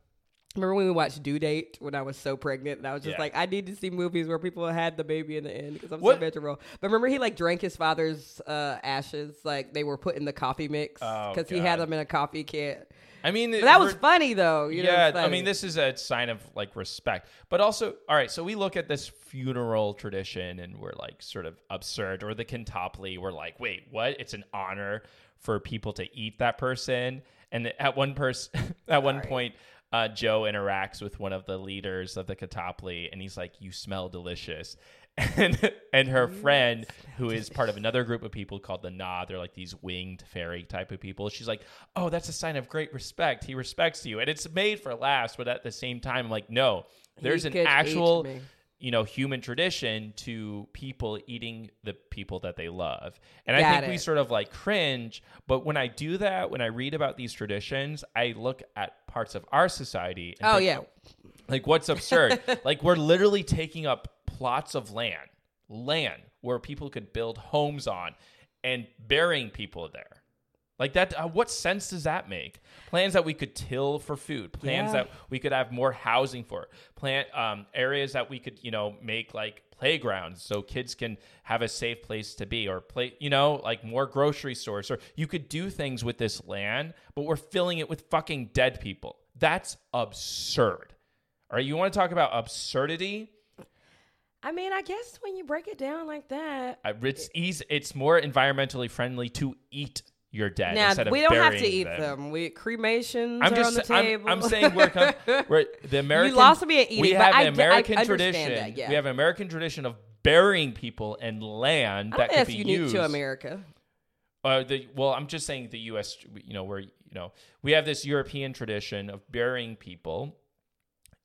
remember when we watched Due Date when I was so pregnant and I was just Yeah. like I need to see movies where people had the baby in the end because I'm What- so miserable. But remember he like drank his father's uh ashes like they were put in the coffee mix Oh, because he had them in a coffee can. I mean, But that was funny though. You know, yeah, it's I mean, this is a sign of like respect, but also, all right. So we look at this funeral tradition, and we're like sort of absurd. Or the Keh-Topli, we're like, wait, what? It's an honor for people to eat that person. And at one person, at one point, uh, Jo interacts with one of the leaders of the Keh-Topli, and he's like, "You smell delicious." And and her friend, who is part of another group of people called the Nah, they're like these winged fairy type of people. She's like, "Oh, that's a sign of great respect. He respects you." And it's made for laughs, but at the same time, I'm like, no, there's an actual. You know human tradition to people eating the people that they love. And i Got think we sort of like cringe but when i do that when i read about these traditions i look at parts of our society and Oh think, yeah. like what's absurd? Like we're literally taking up plots of land land where people could build homes on and burying people there like that uh, what sense does that make plans that we could till for food plans Yeah. that we could have more housing for plant um, areas that we could you know make like playgrounds so kids can have a safe place to be or play you know like more grocery stores or you could do things with this land but we're filling it with fucking dead people that's absurd all right you want to talk about absurdity I mean, I guess when you break it down like that. It's easy, it's more environmentally friendly to eat your dead Now instead of we don't have to eat them. them. We cremations I'm are just on the I'm, table. I'm saying we're, com- we're the American lost me at eating, we have I an I American understand tradition that, yeah. we have an American tradition of burying people in land I that could be unique used to America. Uh, the well, I'm just saying the U.S. You know, where you know we have this European tradition of burying people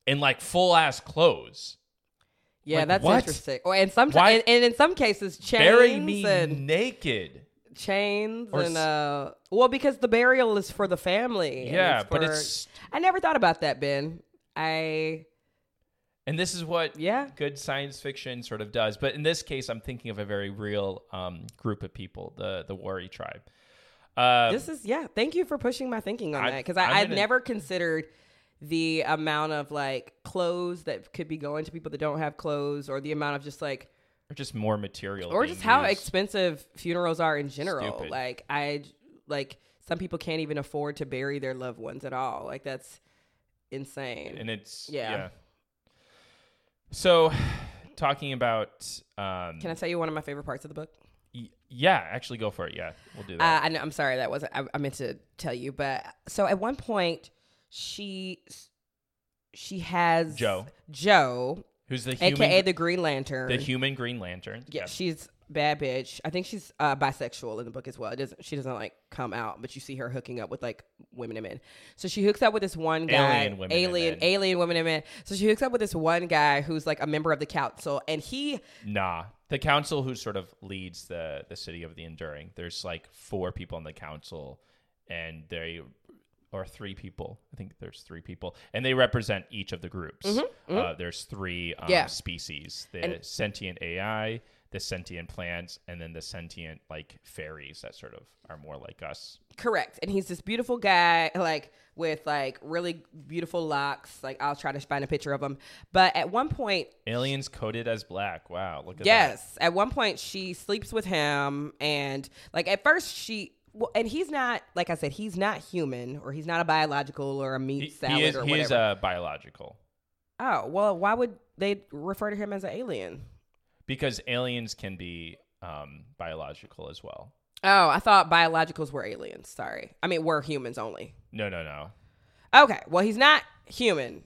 in like full ass clothes. Yeah, Like, that's what? interesting. Or and sometimes, and, and in some cases, chains Bury me and naked. Chains Or and uh, well, because the burial is for the family. Yeah, but for- it's I never thought about that, Ben. I and this is what Yeah. good science fiction sort of does. But in this case, I'm thinking of a very real um, group of people, the the Wari tribe. Uh, this is yeah. Thank you for pushing my thinking on I- that because I'm I've never considered the amount of like clothes that could be going to people that don't have clothes, or the amount of just like or just more material, or just how used. expensive funerals are in general. Stupid. Like I like some people can't even afford to bury their loved ones at all. Like that's insane. and it's Yeah. yeah. So, talking about um, Can I tell you one of my favorite parts of the book? y- yeah, actually go for it. Yeah, we'll do Uh, that. I know, I'm sorry that wasn't. I, I meant to tell you, but so at one point she she has Jo. Jo, Who's the human, aka the Green Lantern. the human Green Lantern? yeah, Yes. she's bad bitch. I think she's uh, bisexual in the book as well. It doesn't she doesn't like come out, but you see her hooking up with like women and men. So she hooks up with this one guy, Alien women and alien, men. alien women and men. So she hooks up with this one guy who's like a member of the council, and he Nah, the council who sort of leads the the city of the enduring. There's like four people on the council, and they or three people. I think there's three people, and they represent each of the groups. Uh, there's three um, Mm-hmm, Yeah. species: the And- sentient AI, the sentient plants, and then the sentient like fairies that sort of are more like us. Correct. And he's this beautiful guy, like with like really beautiful locks. Like I'll try to find a picture of him. But at one point, Aliens coded as black. Wow, look at that. yes, at one point she sleeps with him, and like at first she. Well, and he's not, like I said, he's not human, or he's not a biological or a meat He, salad he is, or he is uh, biological oh, well, why would they refer to him as an alien? because aliens can be um, biological as well. Oh, I thought biologicals were aliens. Sorry, I mean we're humans only. No, no, no. Okay, well he's not human.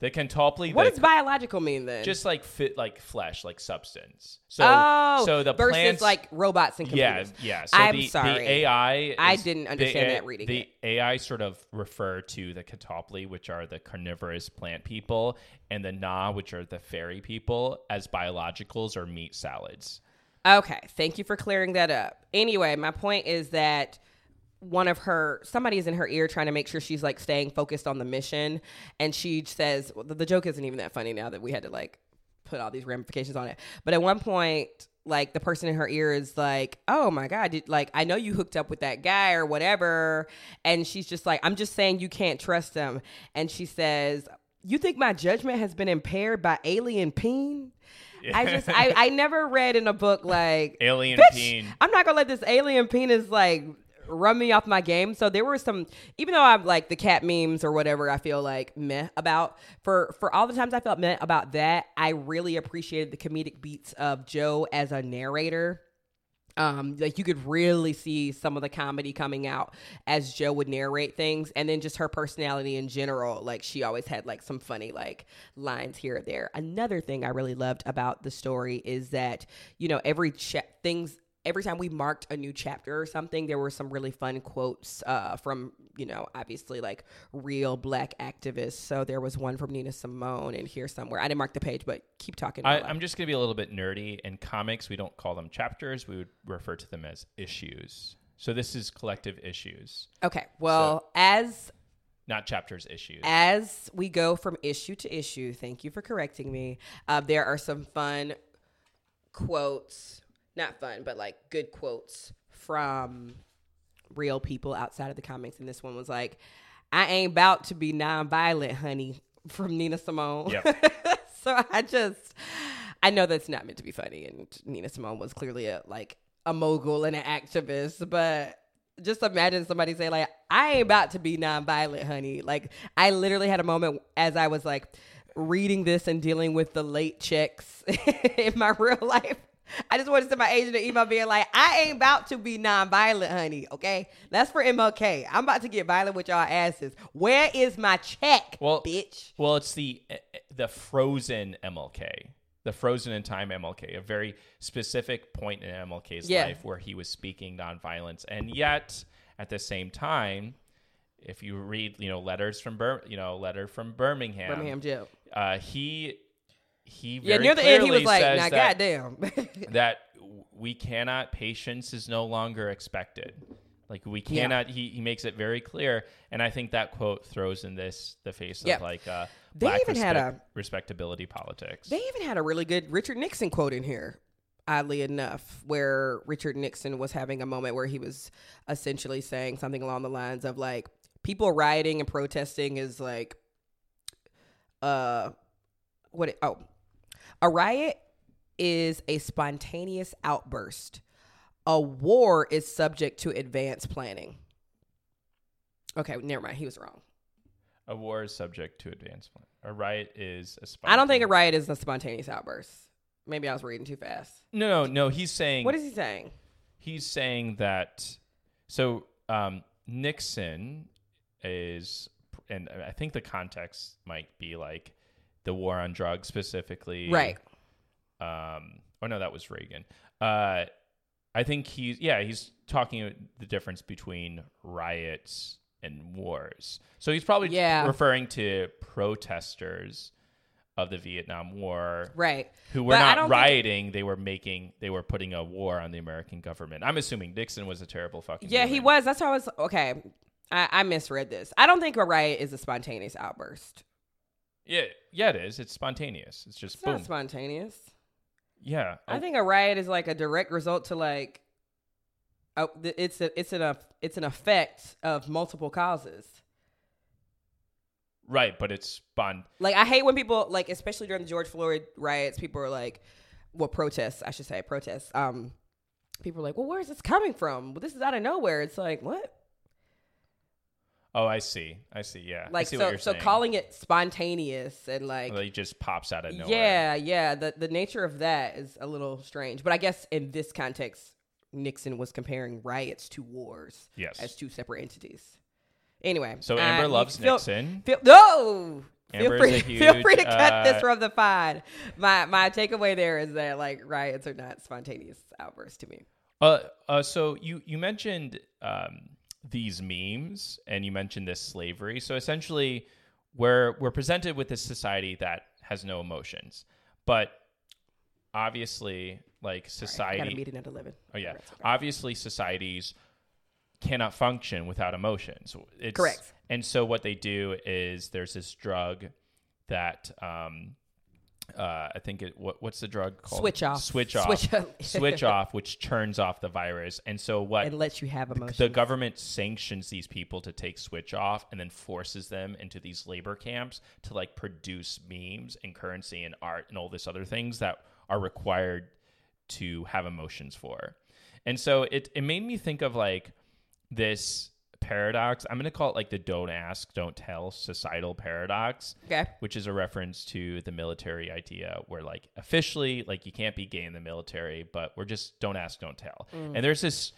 The Keh-Topli, What the, does biological mean then? just like fit like flesh, like substance. So, oh, so the versus plants, like robots and computers. yeah. yeah. So I'm the, sorry. The AI, I didn't understand A- that reading The it. AI sort of refer to the Keh-Topli, which are the carnivorous plant people, and the Nah, which are the fairy people, as biologicals or meat salads. Okay, thank you for clearing that up. Anyway, my point is that one of her somebody's in her ear trying to make sure she's like staying focused on the mission. And she says well, the, the joke isn't even that funny now that we had to like put all these ramifications on it. But at one point like the person in her ear is like oh my god did, like i know you hooked up with that guy or whatever. And she's just like i'm just saying you can't trust him. And she says you think my judgment has been impaired by alien peen? I just I, I never read in a book like Alien "Bitch, peen. I'm not gonna let this alien penis like run me off my game. So there were some, even though I'm like the cat memes or whatever, I feel like meh about. For for all the times I felt meh about that, I really appreciated the comedic beats of Jo as a narrator. Um, like you could really see some of the comedy coming out as Jo would narrate things, and then just her personality in general. Like she always had like some funny like lines here or there. Another thing I really loved about the story is that you know every cha- things every time we marked a new chapter or something, there were some really fun quotes uh, from, you know, obviously like real black activists. So there was one from Nina Simone in here somewhere. I didn't mark the page, but keep talking. I, I'm just going to be a little bit nerdy. In comics, we don't call them chapters. We would refer to them as issues. So this is collective issues, okay. Well, as not chapters, issues. as we go from issue to issue, thank you for correcting me. Uh, there are some fun quotes, not fun, but like good quotes from real people outside of the comics. And this one was like, I ain't about to be nonviolent, honey, from Nina Simone. Yep. so I just, I know that's not meant to be funny. And Nina Simone was clearly a, like a mogul and an activist, but just imagine somebody say like, I ain't about to be nonviolent, honey. Like I literally had a moment as I was like reading this and dealing with the late checks in my real life. I just wanted to send my agent an email being like, I ain't about to be nonviolent, honey. Okay. That's for MLK. I'm about to get violent with y'all asses. Where is my check, Well, bitch? Well, it's the the frozen MLK. the frozen in time MLK, a very specific point in MLK's Yeah. life where he was speaking nonviolence, and yet at the same time, if you read, you know, letters from Bir- you know, letter from Birmingham, Birmingham jail. uh, he he Yeah, near the end, he was like, "Now, that, goddamn." that we cannot patience is no longer expected like we Yeah. cannot he, he makes it very clear and i think that quote throws in this the face Yep. of like uh They even had a- respectability politics They even had a really good Richard Nixon quote in here, oddly enough, where Richard Nixon was having a moment where he was essentially saying something along the lines of like, people rioting and protesting is like, uh, what? It, oh, a riot is a spontaneous outburst. A war is subject to advanced planning. Okay, never mind. He was wrong. a war is subject to advance planning. a riot is a I don't think a riot is a spontaneous outburst. Maybe I was reading too fast. no no no he's saying What is he saying? he's saying that so um, Nixon is, and I think the context might be like the war on drugs specifically, Right. Um, oh no, that was Reagan. Uh, I think he's yeah he's talking about the difference between riots and wars. So he's probably Yeah. referring to protesters of the Vietnam War, Right. who were But not think- rioting. they were making, they were putting a war on the American government. I'm assuming Nixon was a terrible fucking. Yeah, he was. That's how I was. Okay. I, I misread this. I don't think a riot is a spontaneous outburst. Yeah, yeah, it is. It's spontaneous. It's just It's boom. not spontaneous. yeah, I Oh, think a riot is like a direct result to like, oh, th- it's a, it's an, eff- it's an effect of multiple causes. right, but it's spon. Like I hate when people like, especially during the George Floyd riots, people are like, well, protests, I should say, protests. Um, people are like, well, where's this coming from? Well, this is out of nowhere. It's like what? Oh, I see. I see. Yeah, I Like see what so, so saying. calling it spontaneous and like, Well, he just pops out of nowhere. yeah, yeah. The the nature of that is a little strange. But I guess in this context, Nixon was comparing riots to wars Yes. as two separate entities. Anyway, So uh, Amber loves feel- Nixon. Feel, no. Amber feel is free, a feel free to huge, cut this uh, from the pod. My my takeaway there is that like riots are not spontaneous outbursts to me. Uh, uh, so you you mentioned um, these memes, and you mentioned this slavery. So essentially, we're we're presented with this society that has no emotions, but obviously, like society. got a meeting at eleven. Oh yeah. Okay. Obviously, societies cannot function without emotions. It's, Correct. And so what they do is there's this drug that um, uh, I think it what, what's the drug called? Switch off. Switch off. Switch off. Switch off, which turns off the virus. And so what? and lets you have emotions. the government sanctions these people to take switch off and then forces them into these labor camps to like produce memes and currency and art and all this other things that are required to have emotions for. And so it it made me think of like this paradox. I'm going to call it like the don't ask, don't tell societal paradox okay. which is a reference to the military idea where like officially like you can't be gay in the military but we're just don't ask don't tell and there's this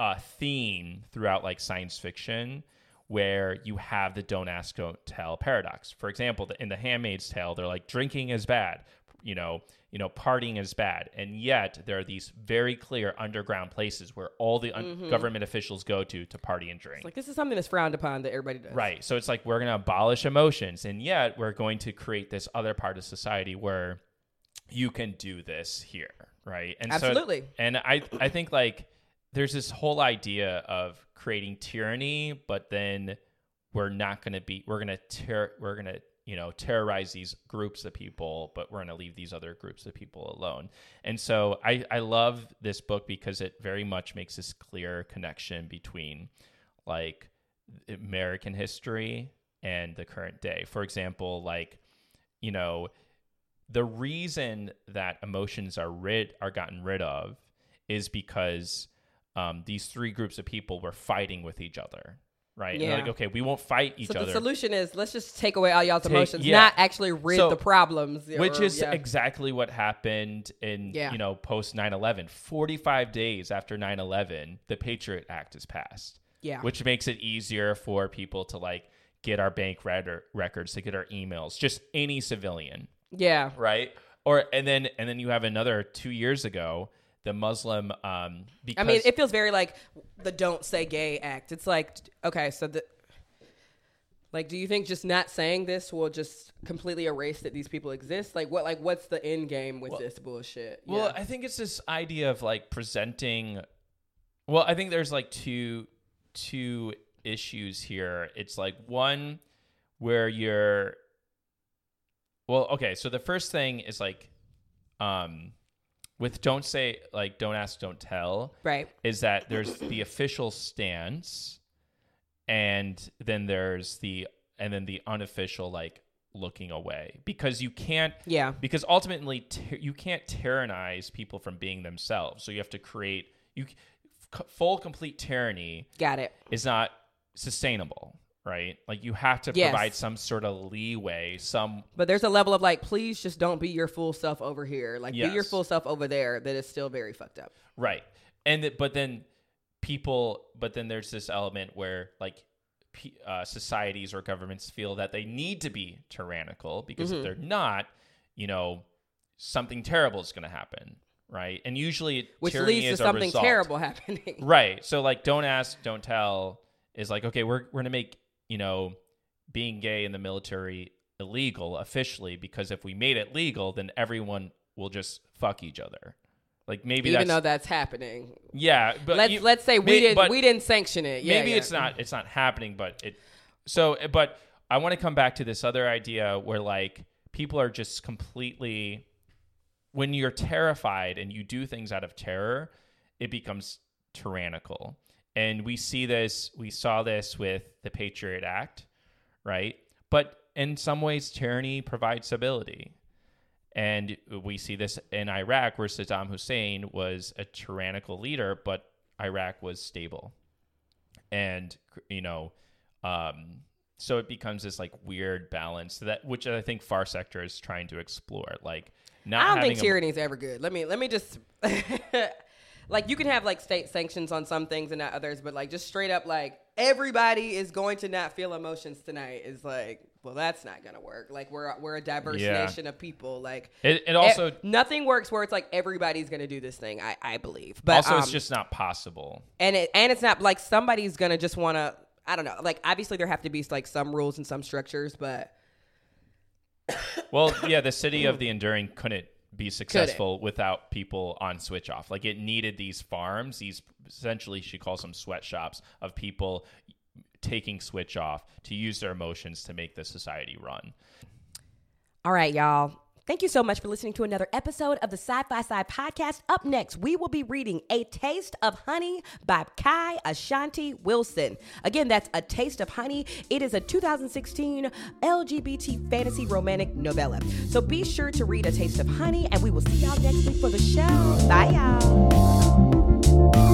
uh, theme throughout like science fiction where you have the don't ask don't tell paradox for example the, in the handmaid's tale they're like drinking is bad you know you know partying is bad and yet there are these very clear underground places where all the un- mm-hmm. government officials go to to party and drink Like this is something that's frowned upon that everybody does. Right. So it's like we're going to abolish emotions, and yet we're going to create this other part of society where you can do this here, right? And Absolutely. So, and I, I think like there's this whole idea of creating tyranny, but then we're not going to be, we're going to ter- we're going to you know terrorize these groups of people, but we're going to leave these other groups of people alone. And so I, I love this book because it very much makes this clear connection between like American history and the current day. For example, like, you know, the reason that emotions are rid are gotten rid of is because um, these three groups of people were fighting with each other, right? Yeah. like, okay, we won't fight each So other. the solution is let's just take away all y'all's Take- emotions, yeah. not actually rid So- the problems. which or- is yeah. exactly what happened in Yeah. you know post 9-11 45 days after 9-11 the patriot act is passed Yeah. which makes it easier for people to like get our bank red- records to get our emails just any civilian yeah. right or and then and then you have another two years ago the Muslim. Um, because I mean, it feels very like the "Don't Say Gay" act. It's like, okay, so the like, do you think just not saying this will just completely erase that these people exist? Like, what, like, what's the end game with this bullshit? Well, Yeah. I think it's this idea of like presenting. Well, I think there's like two two issues here. It's like one where you're. Well, okay. So the first thing is like, um, with don't say like don't ask don't tell right. is that there's the official stance and then there's the and then the unofficial like looking away because you can't Yeah. because ultimately ty- you can't tyrannize people from being themselves so you have to create you c- full complete tyranny Got it. is not sustainable right like you have to Yes. provide some sort of leeway some But there's a level of like, please just don't be your full self over here. Like, be your full self over there. That is still very fucked up. Right. And th- but then people but then there's this element where like p- uh, societies or governments feel that they need to be tyrannical because Mm-hmm. if they're not, you know, something terrible is going to happen, right? And usually Which leads to something result. terrible happening. Right. So like don't ask, don't tell is like okay, we're we're going to make, you know, being gay in the military illegal officially because if we made it legal then everyone will just fuck each other. Like maybe Even that's though that's happening. yeah, but let's you- let's say we may- didn't we didn't sanction it. Yeah, maybe yeah. it's not it's not happening, but it. So, but I want to come back to this other idea where like people are just completely when you're terrified and you do things out of terror, it becomes tyrannical. And we see this, we saw this with the Patriot Act, right? But in some ways, tyranny provides stability. And we see this in Iraq, where Saddam Hussein was a tyrannical leader, but Iraq was stable. And, you know, um, so it becomes this like weird balance that, which I think Far Sector is trying to explore. Like, not I don't think tyranny is ever good. Let me let me just like you can have like state sanctions on some things and not others, but like just straight up like everybody is going to not feel emotions tonight is like well that's not gonna work. Like we're we're a diverse Yeah. nation of people. Like It, it also, e- nothing works where it's like everybody's gonna do this thing. I I believe, but also, it's um, just not possible. and it and it's not like somebody's gonna just want to. I don't know. Like obviously there have to be like some rules and some structures, but Well, yeah, the city of the enduring couldn't be successful without people on switch off. Like it needed these farms, these essentially she calls them sweatshops of people taking switch off to use their emotions to make the society run. All right, y'all. Thank you so much for listening to another episode of the Sci Fi Sigh podcast. Up next, we will be reading A Taste of Honey by Kai Ashante Wilson. Again, that's A Taste of Honey. It is a 2016 LGBT fantasy romantic novella. So be sure to read A Taste of Honey, and we will see y'all next week for the show. Bye, y'all.